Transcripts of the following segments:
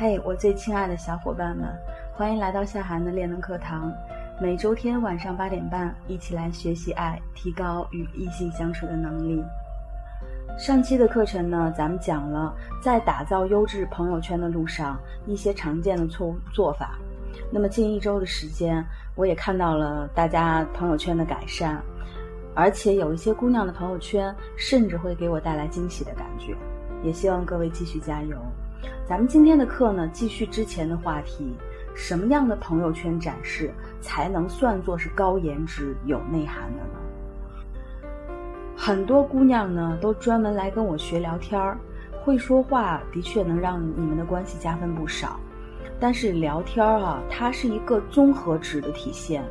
嘿，我最亲爱的小伙伴们，欢迎来到夏涵的恋能课堂。每周天晚上八点半，一起来学习爱，提高与异性相处的能力。上期的课程呢，咱们讲了在打造优质朋友圈的路上一些常见的错误做法。那么近一周的时间，我也看到了大家朋友圈的改善，而且有一些姑娘的朋友圈甚至会给我带来惊喜的感觉。也希望各位继续加油。咱们今天的课呢，继续之前的话题，什么样的朋友圈展示才能算作是高颜值、有内涵的呢？很多姑娘呢都专门来跟我学聊天儿，会说话的确能让你们的关系加分不少。但是聊天儿啊，它是一个综合值的体现，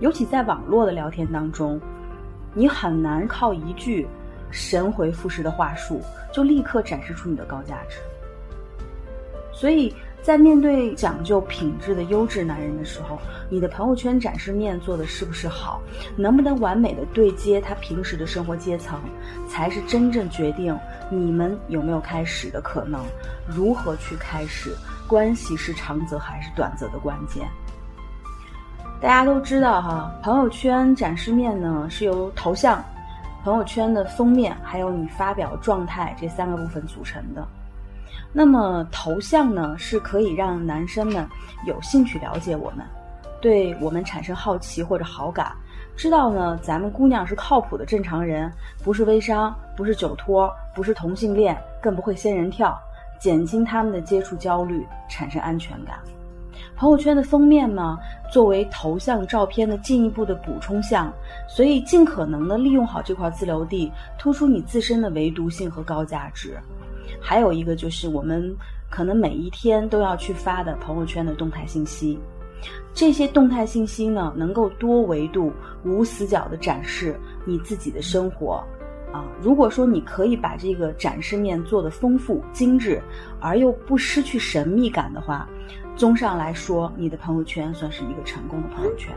尤其在网络的聊天当中，你很难靠一句神回复式的话术就立刻展示出你的高价值。所以在面对讲究品质的优质男人的时候，你的朋友圈展示面做的是不是好，能不能完美的对接他平时的生活阶层，才是真正决定你们有没有开始的可能，如何去开始关系是长则还是短则的关键。大家都知道哈，朋友圈展示面呢是由头像、朋友圈的封面还有你发表状态这三个部分组成的。那么头像呢，是可以让男生们有兴趣了解我们，对我们产生好奇或者好感，知道呢咱们姑娘是靠谱的正常人，不是微商，不是酒托，不是同性恋，更不会仙人跳，减轻他们的接触焦虑，产生安全感。朋友圈的封面呢，作为头像照片的进一步的补充项，所以尽可能的利用好这块自留地，突出你自身的唯独性和高价值。还有一个就是我们可能每一天都要去发的朋友圈的动态信息，这些动态信息呢，能够多维度、无死角的展示你自己的生活，啊，如果说你可以把这个展示面做得丰富、精致，而又不失去神秘感的话，综上来说，你的朋友圈算是一个成功的朋友圈。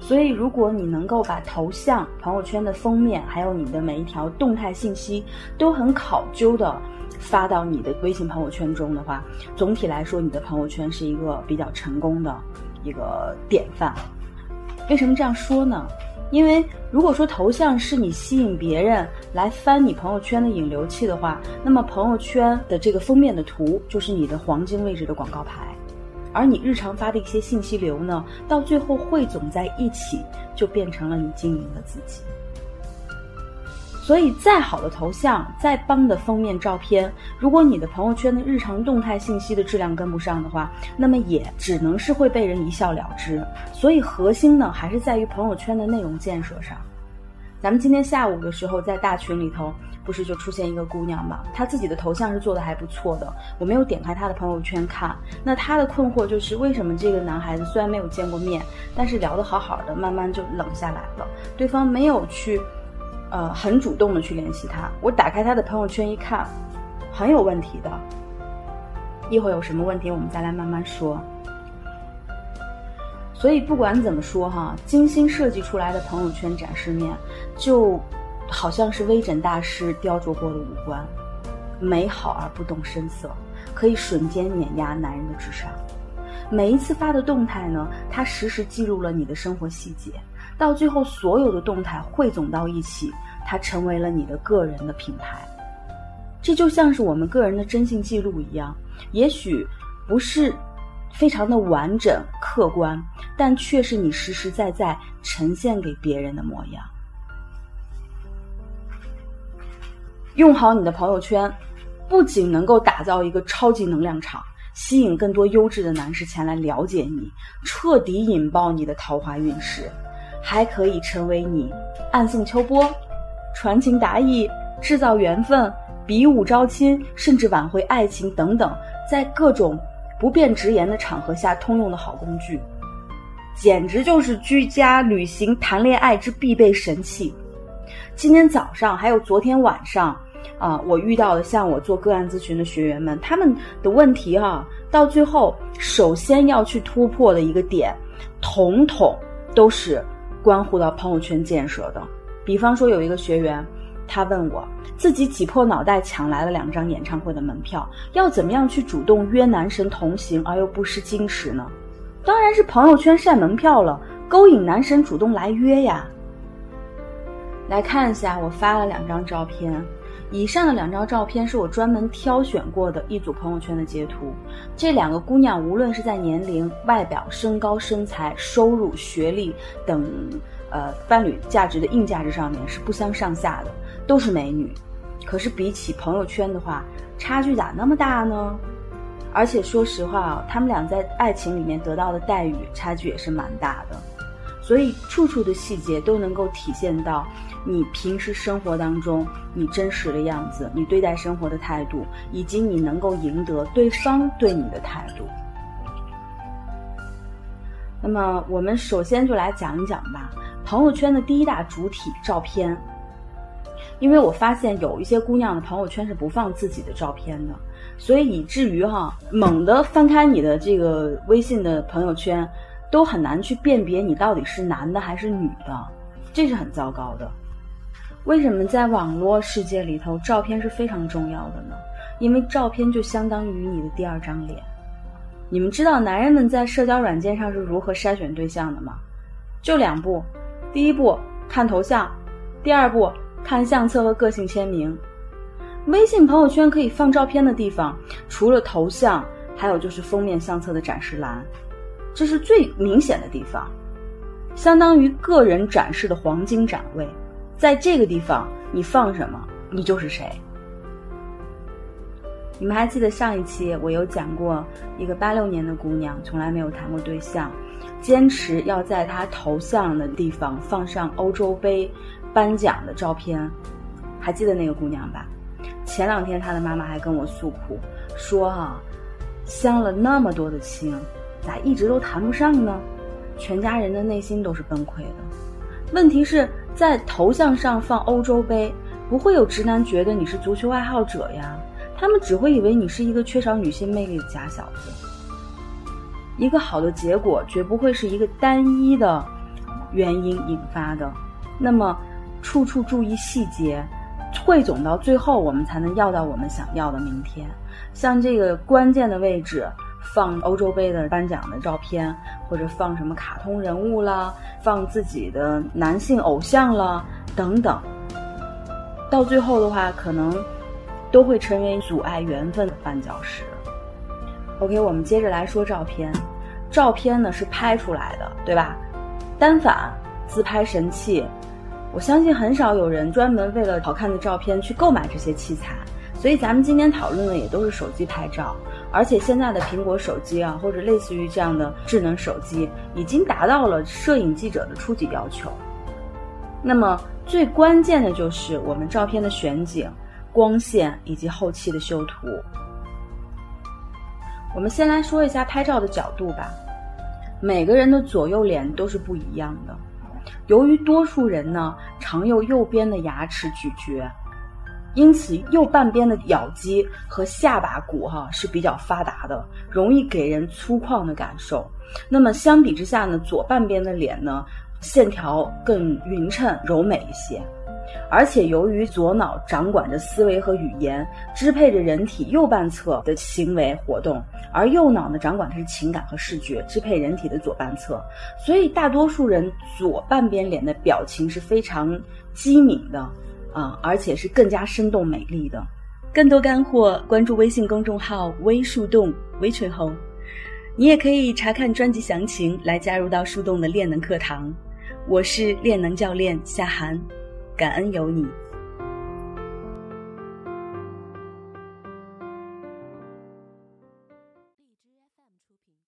所以，如果你能够把头像、朋友圈的封面，还有你的每一条动态信息，都很考究的发到你的微信朋友圈中的话，总体来说，你的朋友圈是一个比较成功的一个典范。为什么这样说呢？因为如果说头像是你吸引别人来翻你朋友圈的引流器的话，那么朋友圈的这个封面的图就是你的黄金位置的广告牌。而你日常发的一些信息流呢，到最后汇总在一起，就变成了你经营的自己。所以，再好的头像，再棒的封面照片，如果你的朋友圈的日常动态信息的质量跟不上的话，那么也只能是会被人一笑了之。所以，核心呢，还是在于朋友圈的内容建设上。咱们今天下午的时候，在大群里头，不是就出现一个姑娘嘛？她自己的头像是做的还不错的，我没有点开她的朋友圈看。那她的困惑就是，为什么这个男孩子虽然没有见过面，但是聊得好好的，慢慢就冷下来了？对方没有去，呃，很主动的去联系他。我打开他的朋友圈一看，很有问题的。一会儿有什么问题，我们再来慢慢说。所以不管怎么说哈，精心设计出来的朋友圈展示面，就好像是微整大师雕琢过的五官，美好而不动声色，可以瞬间碾压男人的智商。每一次发的动态呢，它实时记录了你的生活细节，到最后所有的动态汇总到一起，它成为了你的个人的品牌。这就像是我们个人的征信记录一样，也许不是。非常的完整客观，但却是你实实在在呈现给别人的模样。用好你的朋友圈，不仅能够打造一个超级能量场，吸引更多优质的男士前来了解你，彻底引爆你的桃花运势，还可以成为你暗送秋波、传情达意、制造缘分、比武招亲，甚至挽回爱情等等，在各种。不便直言的场合下通用的好工具，简直就是居家、旅行、谈恋爱之必备神器。今天早上还有昨天晚上，啊，我遇到的像我做个案咨询的学员们，他们的问题哈，到最后首先要去突破的一个点，统统都是关乎到朋友圈建设的。比方说有一个学员。他问我，自己挤破脑袋抢来了两张演唱会的门票，要怎么样去主动约男神同行而又不失矜持呢？当然是朋友圈晒门票了，勾引男神主动来约呀。来看一下，我发了两张照片。以上的两张照片是我专门挑选过的一组朋友圈的截图。这两个姑娘无论是在年龄、外表、身高、身材、收入、学历等，呃，伴侣价值的硬价值上面是不相上下的，都是美女。可是比起朋友圈的话，差距咋那么大呢？而且说实话啊，他们俩在爱情里面得到的待遇差距也是蛮大的。所以处处的细节都能够体现到。你平时生活当中，你真实的样子，你对待生活的态度，以及你能够赢得对方对你的态度。那么，我们首先就来讲一讲吧，朋友圈的第一大主体照片。因为我发现有一些姑娘的朋友圈是不放自己的照片的，所以以至于哈，猛地翻开你的这个微信的朋友圈，都很难去辨别你到底是男的还是女的，这是很糟糕的。为什么在网络世界里头，照片是非常重要的呢？因为照片就相当于你的第二张脸。你们知道男人们在社交软件上是如何筛选对象的吗？就两步：第一步看头像，第二步看相册和个性签名。微信朋友圈可以放照片的地方，除了头像，还有就是封面相册的展示栏，这是最明显的地方，相当于个人展示的黄金展位。在这个地方，你放什么，你就是谁。你们还记得上一期我有讲过一个八六年的姑娘，从来没有谈过对象，坚持要在她头像的地方放上欧洲杯颁奖的照片，还记得那个姑娘吧？前两天他的妈妈还跟我诉苦，说哈，相了那么多的亲，咋一直都谈不上呢？全家人的内心都是崩溃的。问题是在头像上放欧洲杯，不会有直男觉得你是足球爱好者呀，他们只会以为你是一个缺少女性魅力的假小子。一个好的结果绝不会是一个单一的原因引发的，那么处处注意细节，汇总到最后，我们才能要到我们想要的明天。像这个关键的位置。放欧洲杯的颁奖的照片，或者放什么卡通人物啦，放自己的男性偶像啦，等等。到最后的话，可能都会成为阻碍缘分的绊脚石。OK，我们接着来说照片。照片呢是拍出来的，对吧？单反、自拍神器，我相信很少有人专门为了好看的照片去购买这些器材。所以咱们今天讨论的也都是手机拍照。而且现在的苹果手机啊，或者类似于这样的智能手机，已经达到了摄影记者的初级要求。那么最关键的就是我们照片的选景、光线以及后期的修图。我们先来说一下拍照的角度吧。每个人的左右脸都是不一样的，由于多数人呢常用右边的牙齿咀嚼。因此，右半边的咬肌和下巴骨哈是比较发达的，容易给人粗犷的感受。那么相比之下呢，左半边的脸呢，线条更匀称柔美一些。而且由于左脑掌管着思维和语言，支配着人体右半侧的行为活动，而右脑呢掌管的是情感和视觉，支配人体的左半侧。所以大多数人左半边脸的表情是非常机敏的。啊，而且是更加生动美丽的。更多干货，关注微信公众号“微树洞微吹红”，你也可以查看专辑详情来加入到树洞的练能课堂。我是练能教练夏涵，感恩有你。